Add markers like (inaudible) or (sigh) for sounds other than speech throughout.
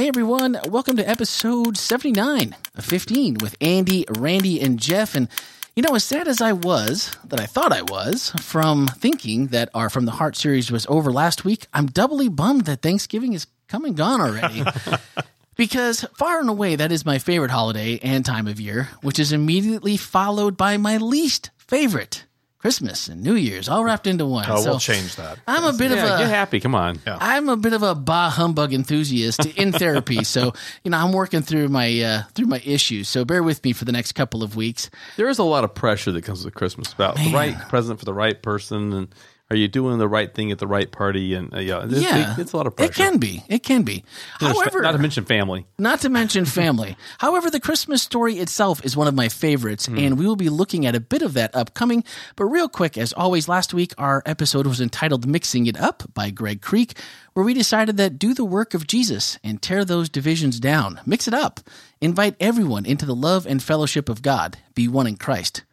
Hey everyone, welcome to episode 79 of 15 with Andy, Randy, and Jeff. And you know, as sad as I was, that I thought I was, from thinking that our From the Heart series was over last week, I'm doubly bummed that Thanksgiving is come and gone already. (laughs) because far and away, that is my favorite holiday and time of year, which is immediately followed by my least favorite. Christmas and New Year's all wrapped into one. Oh, So we'll change that. I'm a bit Yeah, of a get happy. Come on. I'm a bit of a bah humbug enthusiast in therapy, (laughs) so you know I'm working through my uh, through my issues. So bear with me for the next couple of weeks. There is a lot of pressure that comes with Christmas about the right present for the right person, and are you doing the right thing at the right party? And uh, yeah, it's, yeah, it's a lot of pressure. It can be. It can be. There's- However, not to mention family. Not to mention family. (laughs) However, the Christmas story itself is one of my favorites, Hmm. and we will be looking at a bit of that upcoming. But real quick, as always, last week our episode was entitled Mixing It Up by Greg Creek, where we decided that do the work of Jesus and tear those divisions down. Mix it up. Invite everyone into the love and fellowship of God. Be one in Christ.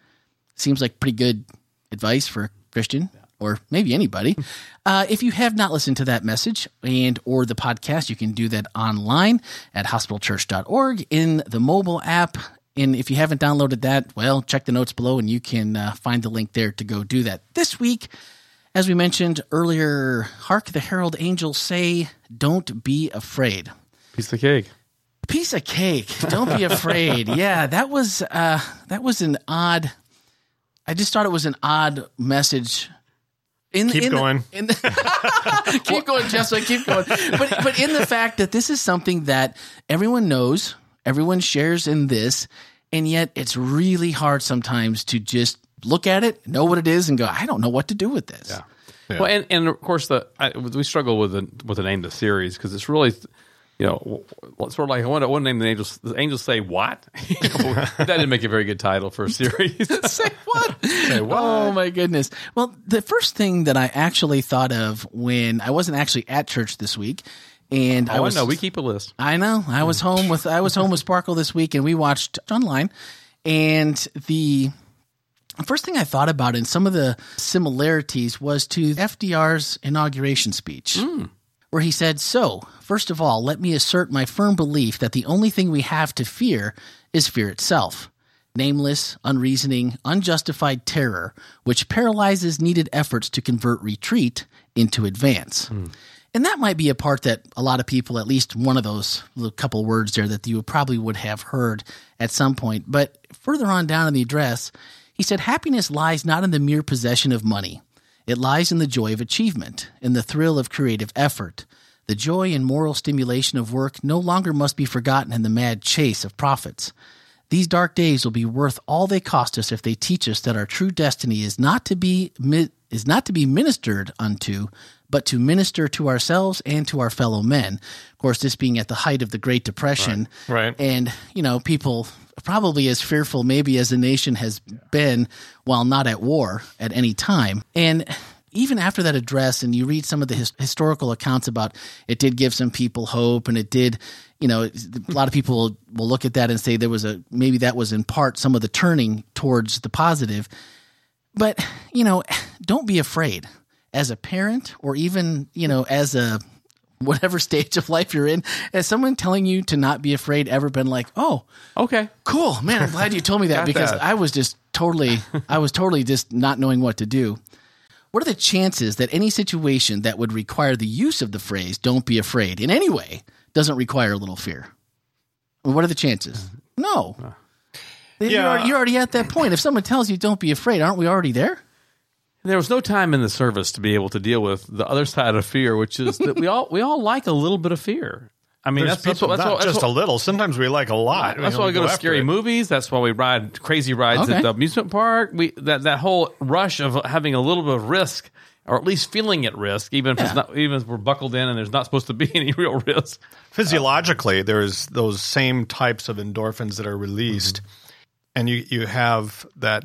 Seems like pretty good advice for a Christian or maybe anybody. Uh, if you have not listened to that message and or the podcast, you can do that online at hospitalchurch.org in the mobile app. And if you haven't downloaded that, well, check the notes below and you can uh, find the link there to go do that. This week, as we mentioned earlier, hark the herald angels say, "Don't be afraid." Piece of cake. piece of cake. Don't be afraid. (laughs) yeah, that was uh, that was an odd. I just thought it was an odd message. In, Keep in the- going. in the- (laughs) keep going, Jessica. Keep going. But but in the fact that this is something that everyone knows, everyone shares in this, and yet it's really hard sometimes to just look at it, know what it is, and go, I don't know what to do with this. Well, and, and of course, the I, we struggle with the with the name of the series because it's really, you know, sort of like I want to one name the angels. The angels say what? (laughs) that didn't make a very good title for a series. (laughs) Say what? Say, Oh my goodness. Well, the first thing that I actually thought of when I wasn't actually at church this week, and oh, I oh, was no, we keep a list. I know. I was home with I was home with Sparkle this week, and we watched online. And the first thing I thought about in some of the similarities was to FDR's inauguration speech, hmm. Where he said, "So, first of all, let me assert my firm belief that the only thing we have to fear is fear itself." Nameless, unreasoning, unjustified terror, which paralyzes needed efforts to convert retreat into advance. Hmm. And that might be a part that a lot of people, at least one of those couple words there, that you probably would have heard at some point. But further on down in the address, he said, Happiness lies not in the mere possession of money, it lies in the joy of achievement, in the thrill of creative effort. The joy and moral stimulation of work no longer must be forgotten in the mad chase of profits. These dark days will be worth all they cost us if they teach us that our true destiny is not to be mi- is not to be ministered unto, but to minister to ourselves and to our fellow men. Of course, this being at the height of the Great Depression, Right. And you know, people probably as fearful maybe as the nation has been while not at war at any time, and even after that address and you read some of the his, historical accounts about it did give some people hope and it did you know a lot of people will look at that and say there was a maybe that was in part some of the turning towards the positive but you know don't be afraid. As a parent or even you know as a whatever (laughs) stage of life you're in has someone telling you to not be afraid ever been like oh Okay. cool man i'm glad you told me (laughs) that because that. i was just totally (laughs) i was totally just not knowing what to do. What are the chances that any situation that would require the use of the phrase don't be afraid in any way doesn't require a little fear? What are the chances? Uh-huh. No. You're, Yeah. already, you're already at that point if someone tells you don't be afraid aren't we already there There was no time in the service to be able to deal with the other side of fear, which is that we all we all like a little bit of fear. I mean, There's that's, that's, people, what, that's, not what, that's, just what, a little. Sometimes we like a lot. that's You know, why we go to scary it. movies. That's why we ride crazy rides Okay. at the amusement park. We that that whole rush of having a little bit of risk, or at least feeling at risk, even if Yeah. it's not, even if we're buckled in and there's not supposed to be (laughs) any real risk. Physiologically, there's those same types of endorphins that are released, mm-hmm. And you you have that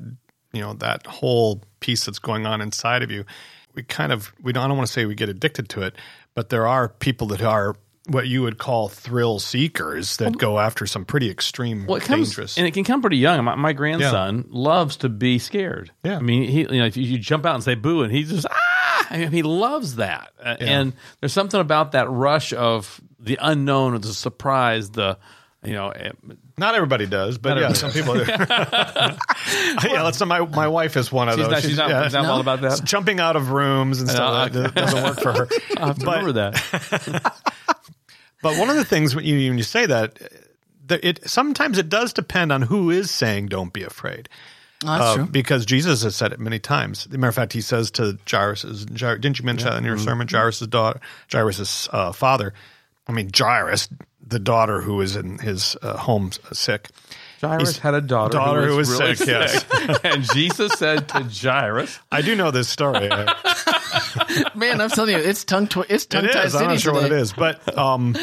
you know that whole piece that's going on inside of you. We kind of we don't I don't want to say we get addicted to it, but there are people that are what you would call thrill seekers that go after some pretty extreme, Well, it comes dangerous. and it can come pretty young. My, my grandson loves to be scared. Yeah. I mean, he you know if you, you jump out and say boo, and he just ah, I mean, he loves that. Uh, And there's something about that rush of the unknown or the surprise, the you know, eh, Not everybody does, but yeah, some people do. (laughs) (laughs) yeah, that's my my wife is one of she's those. not, she's not, yeah, not No. all about that. jumping out of rooms and stuff. okay. that (laughs) doesn't work for her. I have to But- remember that. But one of the things when you, when you say that, that it sometimes it does depend on who is saying "Don't be afraid." Oh, that's Uh, true. because Jesus has said it many times. As a matter of fact, he says to Jairus, Jair, didn't you mention that in your Mm-hmm. sermon? Jairus' daughter, Jairus' uh, father. I mean, Jairus, the daughter who was in his uh, home sick. Jairus He's- had a daughter, daughter who was, who was really sick, yes. (laughs) and Jesus said to Jairus, I do know this story. (laughs) Man, I'm telling you, it's tongue twi- it's tongue tied. I'm not sure today. what it is, but um,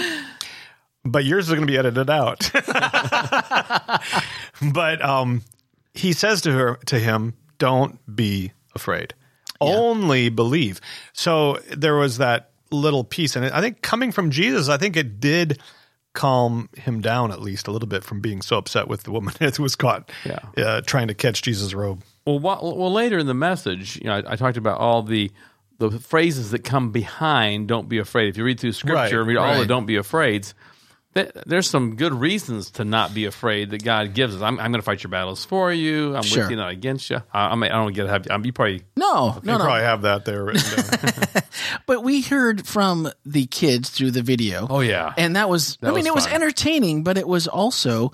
but yours is going to be edited out. (laughs) but um, he says to her to him, "Don't be afraid. Only believe." So there was that little piece, and I think coming from Jesus, I think it did calm him down at least a little bit from being so upset with the woman (laughs) who was caught Yeah. uh, trying to catch Jesus' robe. Well, wha- well, later in the message, you know, I, I talked about all the the phrases that come behind "Don't be afraid." If you read through Scripture, Right, and read all the "Don't be afraids," th- there's some good reasons to not be afraid that God gives us. I'm, I'm going to fight your battles for you. I'm Sure. with you, not against you. I, I, mean, I don't get to have I'm, you probably No, no, You no. probably have that there written down. (laughs) But we heard from the kids through the video. Oh, yeah. and that was. I mean, was it was fun. entertaining, but it was also,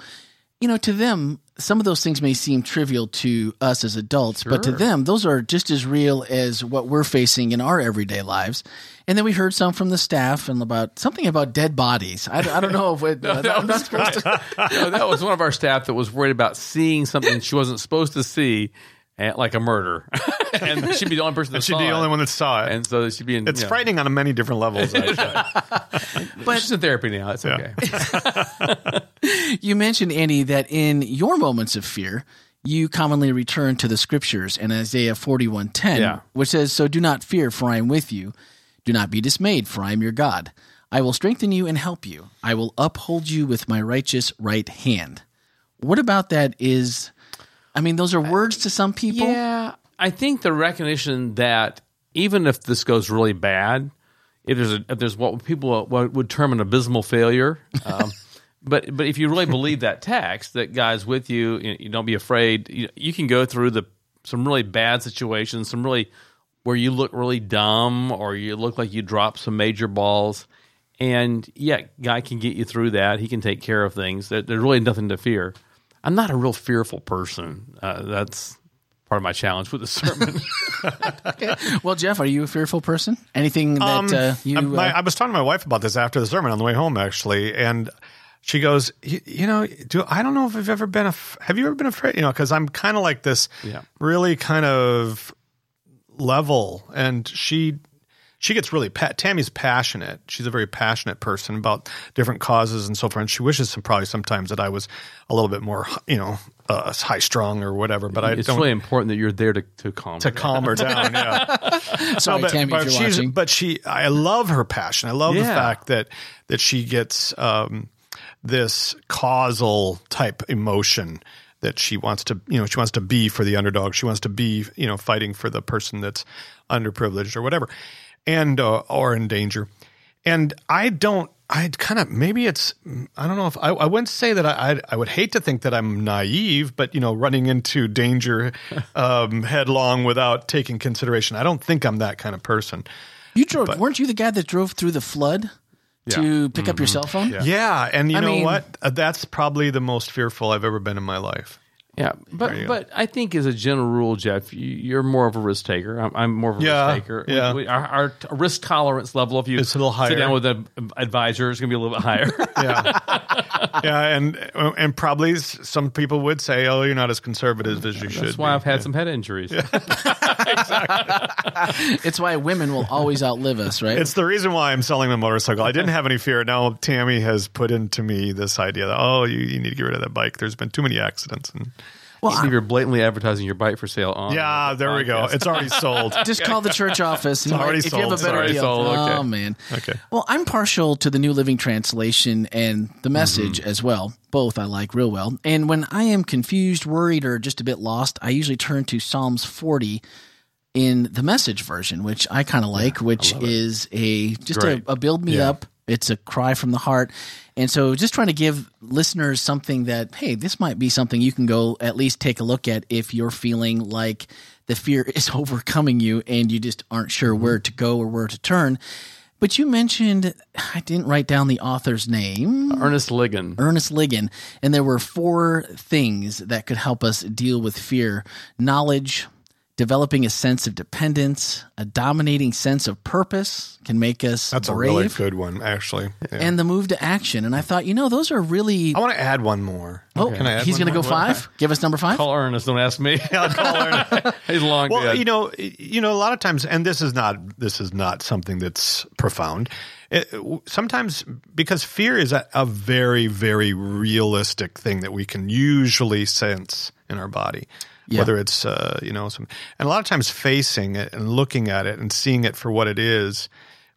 you know, to them, some of those things may seem trivial to us as adults, but to them, those are just as real as what we're facing in our everyday lives. And then we heard some from the staff and about something about dead bodies. I, I don't know if it, (laughs) I'm not supposed to. Know, (laughs) that was one of our staff that was worried about seeing something she wasn't supposed to see, and, like a murder, (laughs) and (laughs) she'd be the only person that She'd saw be the it. only one that saw it. and so she'd be in. it's you know, frightening on many different levels. (laughs) Actually. But she's in therapy now. It's Yeah. okay. You mentioned, Andy, that in your moments of fear, you commonly return to the scriptures and Isaiah 41:10, Yeah. which says, "So do not fear, for I am with you. Do not be dismayed, for I am your God. I will strengthen you and help you. I will uphold you with my righteous right hand." What about that is I mean, those are words to some people. Yeah, I think the recognition that even if this goes really bad, if there's a, if there's what people would term an abysmal failure, um, (laughs) but but if you really believe that text that God's with you, you, you don't be afraid. You, you can go through the some really bad situations, some really where you look really dumb or you look like you dropped some major balls. And yeah, God can get you through that. He can take care of things. There- There's really nothing to fear. I'm not a real fearful person. Uh, that's part of my challenge with the sermon. okay. (laughs) (laughs) Well, Jeff, are you a fearful person? Anything that Um, uh, you I, my, uh, I was talking to my wife about this after the sermon on the way home, actually, and she goes, "You, you know, do I don't know if I've ever been a. Have you ever been afraid? You know, because I'm kind of like this, Yeah. really kind of level, and she." She gets really pa- Tammy's passionate. She's a very passionate person about different causes and so forth. And she wishes some, probably sometimes that I was a little bit more, you know, uh, high strung or whatever. But I it's don't really important that you're there to, to calm to her down. calm her down. Yeah. (laughs) sorry, but, Tammy, but if you're she's watching. but she I love her passion. I love the fact that that she gets um, this causal type emotion that she wants to you know she wants to be for the underdog. She wants to be you know fighting for the person that's underprivileged or whatever, and uh, or in danger. And I don't. I kind of maybe it's I don't know if I, I wouldn't say that I I'd, I would hate to think that I'm naive, but you know running into danger (laughs) um, headlong without taking consideration. I don't think I'm that kind of person. you drove, weren't you the guy that drove through the flood to pick up your cell phone? Yeah, and you I know mean- what? Uh, That's probably the most fearful I've ever been in my life. Yeah, but but I think as a general rule, Jeff, you, you're more of a risk taker. I'm, I'm more of a Yeah, risk taker. yeah. We- we- our, our risk tolerance level, if you It's a little higher. sit down with an advisor, is going to be a little bit higher. (laughs) Yeah, yeah, and and probably some people would say, "Oh, you're not as conservative as you should." That's why be. I've had some head injuries. (laughs) It's why women will always outlive us, right? It's the reason why I'm selling the motorcycle. I didn't have any fear. Now Tammy has put into me this idea that oh, you, you need to get rid of that bike. There's been too many accidents. And well, Steve, you're blatantly advertising your bike for sale on. yeah, the there we go. It's already (laughs) sold. just call the church office. and already if you have a sold. better It's already deal. sold, okay. Oh man. Okay. Well, I'm partial to the New Living Translation and the message Mm-hmm. as well. Both I like real well. And when I am confused, worried, or just a bit lost, I usually turn to Psalms 40 in the message version, which I kind of like, which is a just a, a build me Yeah. up It's a cry from the heart. And so just trying to give listeners something that, hey, this might be something you can go at least take a look at if you're feeling like the fear (laughs) is overcoming you and you just aren't sure mm-hmm. where to go or where to turn. But you mentioned, I didn't write down the author's name. Ernest Ligon. Ernest Ligon, and there were four things that could help us deal with fear knowledge, developing a sense of dependence, a dominating sense of purpose can make us That's brave, a really good one, actually. Yeah. and the move to action. And I thought, you know, those are really. I want to add one more. Oh, Can I add he's going to more? go five. (laughs) Give us number five. Call Ernest. Don't ask me. (laughs) I'll call Ernest. (laughs) He's long well, dead. you know, you know, a lot of times, and this is not this is not something that's profound. It, sometimes because fear is a, a very very realistic thing that we can usually sense in our body. Yeah. Whether it's uh, you know some, and a lot of times facing it and looking at it and seeing it for what it is,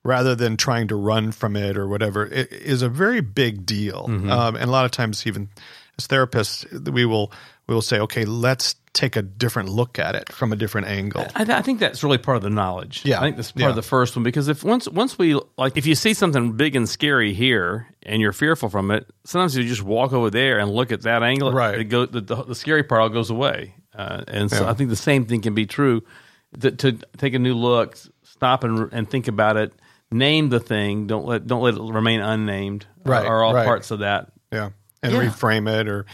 rather than trying to run from it or whatever, it is a very big deal. Mm-hmm. Um, and a lot of times, even as therapists, we will we will say, okay, let's take a different look at it from a different angle. I, I think that's really part of the knowledge. Yeah. I think that's part Yeah. of the first one because if once once we like if you see something big and scary here and you're fearful from it, sometimes you just walk over there and look at that angle. Right. It go, the, the, the scary part all goes away, uh, and so Yeah. I think the same thing can be true. That to take a new look, stop and and think about it. Name the thing. Don't let don't let it remain unnamed. Right, Are all right. parts of that. Yeah, and Yeah. reframe it or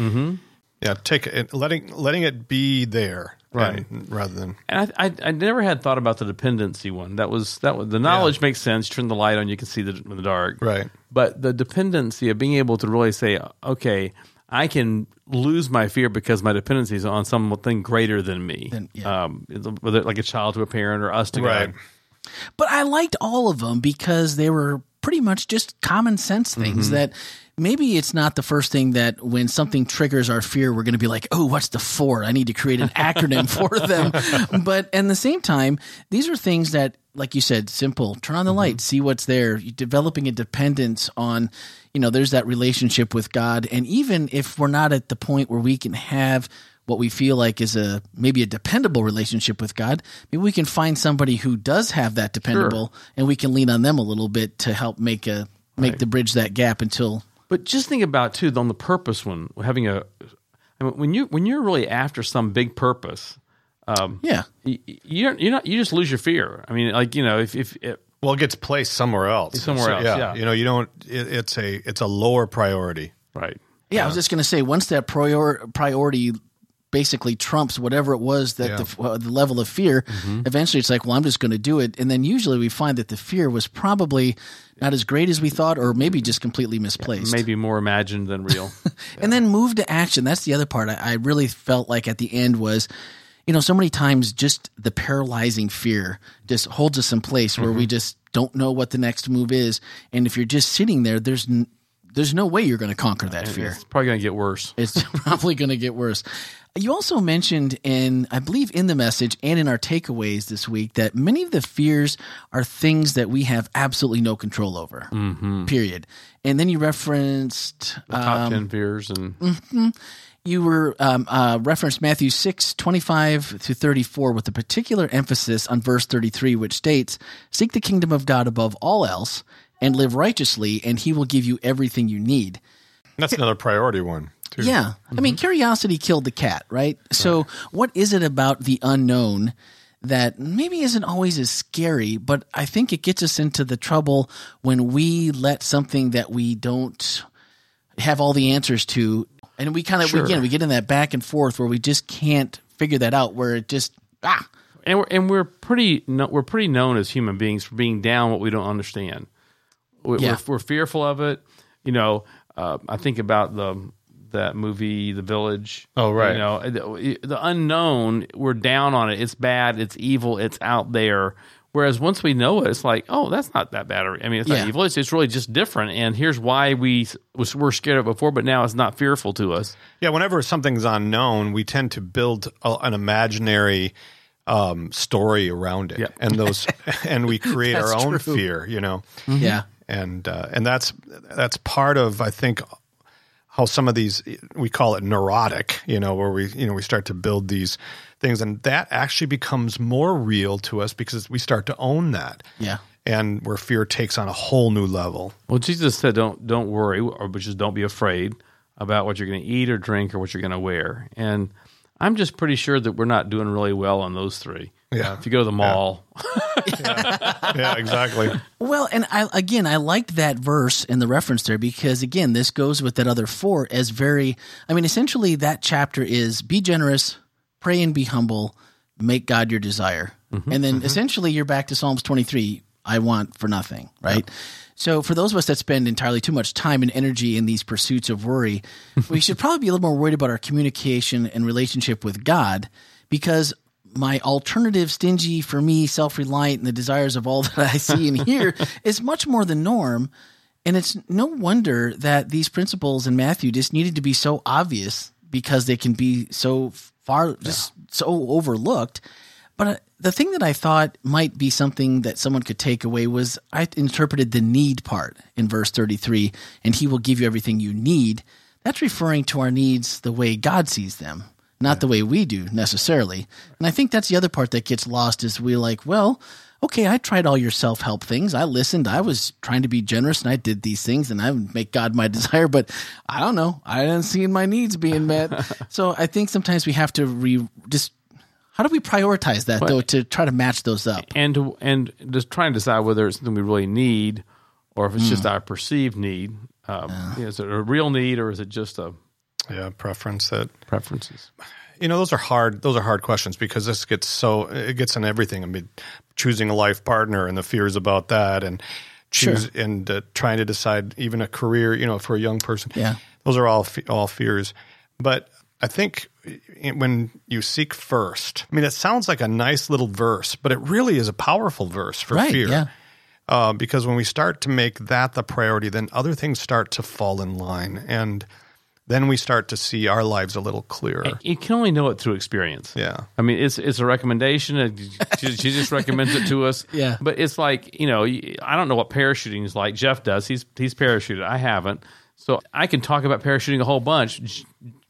yeah, take it, letting letting it be there, Right. and- rather than And I, I, I never had thought about the dependency one. That was that was the knowledge makes sense. Turn the light on, you can see the, in the dark. Right. But the dependency of being able to really say, okay, I can lose my fear because my dependency is on something greater than me. Than- yeah. um, whether like a child to a parent or us to right. God. But I liked all of them because they were pretty much just common sense things mm-hmm. that maybe it's not the first thing that when something triggers our fear, we're going to be like, oh, what's the four? I need to create an acronym for (laughs) them. But at the same time, these are things that, like you said, simple. Turn on the mm-hmm. light, see what's there. You're developing a dependence on, you know, there's that relationship with God. And even if we're not at the point where we can have what we feel like is a maybe a dependable relationship with God, maybe we can find somebody who does have that dependable, and we can lean on them a little bit to help make a make the bridge that gap until But just think about too on the purpose one, having a I mean, when you when you're really after some big purpose, um, yeah you, you're you're not you just lose your fear. I mean, like you know, if if, if Well, it gets placed somewhere else. Somewhere else, yeah. You know, you don't. It, it's a it's a lower priority. right. yeah. I was just gonna say once that prior, priority basically trumps whatever it was that Yeah. the, uh, the level of fear. Eventually, it's like, well, I'm just going to do it, and then usually we find that the fear was probably not as great as we thought, or maybe just completely misplaced. Maybe more imagined than real. (laughs) and then move to action. That's the other part. I, I really felt like at the end was, you know, so many times just the paralyzing fear just holds us in place where we just don't know what the next move is. And if you're just sitting there, there's there's no way you're going to conquer that fear. (laughs) it's probably going to get worse. It's probably going to get worse. You also mentioned in, I believe, in the message and in our takeaways this week that many of the fears are things that we have absolutely no control over. Period. And then you referenced Top ten fears and you were um, uh, referenced Matthew 6, 25 to 34 with a particular emphasis on verse 33, which states, Seek the kingdom of God above all else and live righteously, and he will give you everything you need. That's another priority one too. Yeah. I mean, curiosity killed the cat, right? So, what is it about the unknown that maybe isn't always as scary, but I think it gets us into the trouble when we let something that we don't have all the answers to, and we kind of, Sure. again, we get in that back and forth where we just can't figure that out, where it just, ah, and we're and we're pretty no, we're pretty known as human beings for being down what we don't understand. We, Yeah. we're, we're fearful of it. You know, uh, I think about the that movie, The Village. Oh, right. You know, the, the unknown. We're down on it. It's bad. It's evil. It's out there. Whereas once we know it, it's like, oh, that's not that bad. I mean, it's Yeah. not evil. It's, it's really just different. And here's why we was were scared of it before, but now it's not fearful to us. Yeah, whenever something's unknown, we tend to build a, an imaginary um, story around it, Yeah. and those, (laughs) and we create (laughs) our own true. fear. You know, yeah. And uh, and that's that's part of I think how some of these we call it neurotic. You know, where we you know we start to build these things, and that actually becomes more real to us because we start to own that. Yeah. and where fear takes on a whole new level. Well, Jesus said, "Don't don't worry, or but just don't be afraid about what you're going to eat or drink or what you're going to wear." And I'm just pretty sure that we're not doing really well on those three. Yeah. Uh, if you go to the mall, yeah, exactly. Well, and I again I liked that verse and the reference there because again this goes with that other four as very I mean essentially that chapter is be generous, pray and be humble, make God your desire. and then essentially you're back to Psalms 23, I want for nothing, right? So for those of us that spend entirely too much time and energy in these pursuits of worry, (laughs) we should probably be a little more worried about our communication and relationship with God because my alternative stingy for me self-reliant and the desires of all (laughs) that i see and hear (laughs) is much more the norm. And it's no wonder that these principles in matthew just needed to be so obvious because they can be so far just so overlooked. But uh, the thing that i thought might be something that someone could take away was i interpreted the need part in verse 33 and he will give you everything you need that's referring to our needs the way god sees them not the way we do necessarily. And I think that's the other part that gets lost is we like, well, okay, I tried all your self help things. I listened. I was trying to be generous and I did these things and I would make God my (laughs) desire, but I don't know. I didn't see my needs being met. (laughs) so I think sometimes we have to re just how do we prioritize that though to try to match those up? and to, and just trying to decide whether it's something we really need or if it's just our perceived need. Um, you know, is it a real need or is it just a Yeah, preference that preferences? you know those are hard those are hard questions because this gets so it gets in everything i mean choosing a life partner and the fears about that and choose and uh, trying to decide even a career you know for a young person Yeah. those are all all fears but i think when you seek first i mean it sounds like a nice little verse but it really is a powerful verse for Right. fear Yeah. uh, because when we start to make that the priority, then other things start to fall in line, and then we start to see our lives a little clearer. You can only know it through experience. Yeah. I mean, it's it's a recommendation. and She, she just recommends it to us. (laughs) Yeah. But it's like you know, I don't know what parachuting is like. Jeff does. He's he's parachuted. I haven't. So I can talk about parachuting a whole bunch.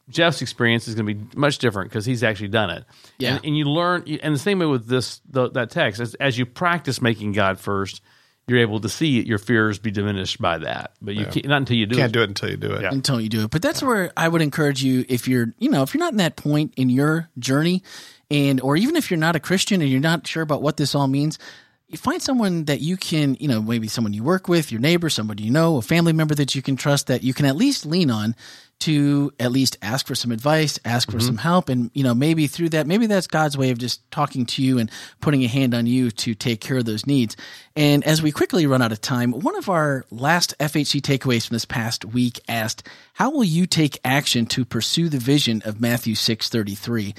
J- Jeff's experience is going to be much different because he's actually done it. Yeah. And, and you learn, and the same way with this the, that text, as, as you practice making God first, you're able to see your fears be diminished by that. But you can't, not until you do it. Can't it. do it until you do it. Yeah. until you do it. But that's where I would encourage you if you're, you know, if you're not in that point in your journey and or even if you're not a Christian and you're not sure about what this all means, you find someone that you can, you know, maybe someone you work with, your neighbor, somebody you know, a family member that you can trust that you can at least lean on to at least ask for some advice, ask for mm-hmm. some help and you know, maybe through that maybe that's God's way of just talking to you and putting a hand on you to take care of those needs. And as we quickly run out of time, one of our last FHC takeaways from this past week asked, "How will you take action to pursue the vision of Matthew 6:33?"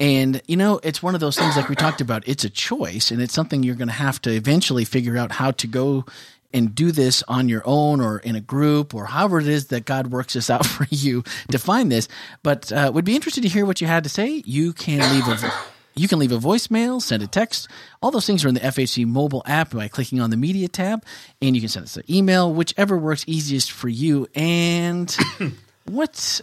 And you know, it's one of those things like we talked about, it's a choice and it's something you're going to have to eventually figure out how to go and do this on your own or in a group or however it is that God works this out (laughs) for you to find this. But uh, would be interested to hear what you had to say. You can leave a you can leave a voicemail, send a text. All those things are in the FHC mobile app by clicking on the media tab, and you can send us an email, whichever works easiest for you. And (coughs) what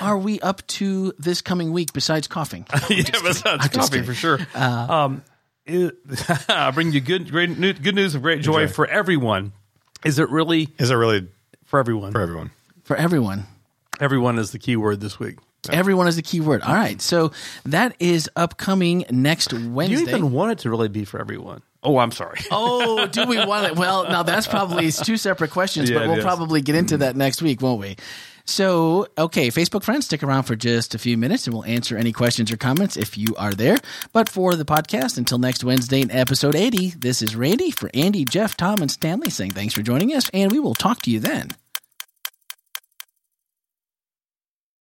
are we up to this coming week besides coughing? (laughs) yeah, besides just coffee kidding. for sure. um, it, (laughs) I bring you good, great, new, good news of great joy Joy. for everyone. Is it really Is it really for everyone? for everyone? For everyone. Everyone is the key word this week. Everyone is the key word. All right. So that is upcoming next Do you Wednesday. even want it to really be for everyone? Oh, I'm sorry. (laughs) Oh, do we want it? Well, now that's probably two separate questions, Yeah, but we'll probably get into that next week, won't we? So, okay, Facebook friends, stick around for just a few minutes and we'll answer any questions or comments if you are there. But for the podcast, until next Wednesday in episode 80, this is Randy for Andy, Jeff, Tom, and Stanley saying thanks for joining us, and we will talk to you then.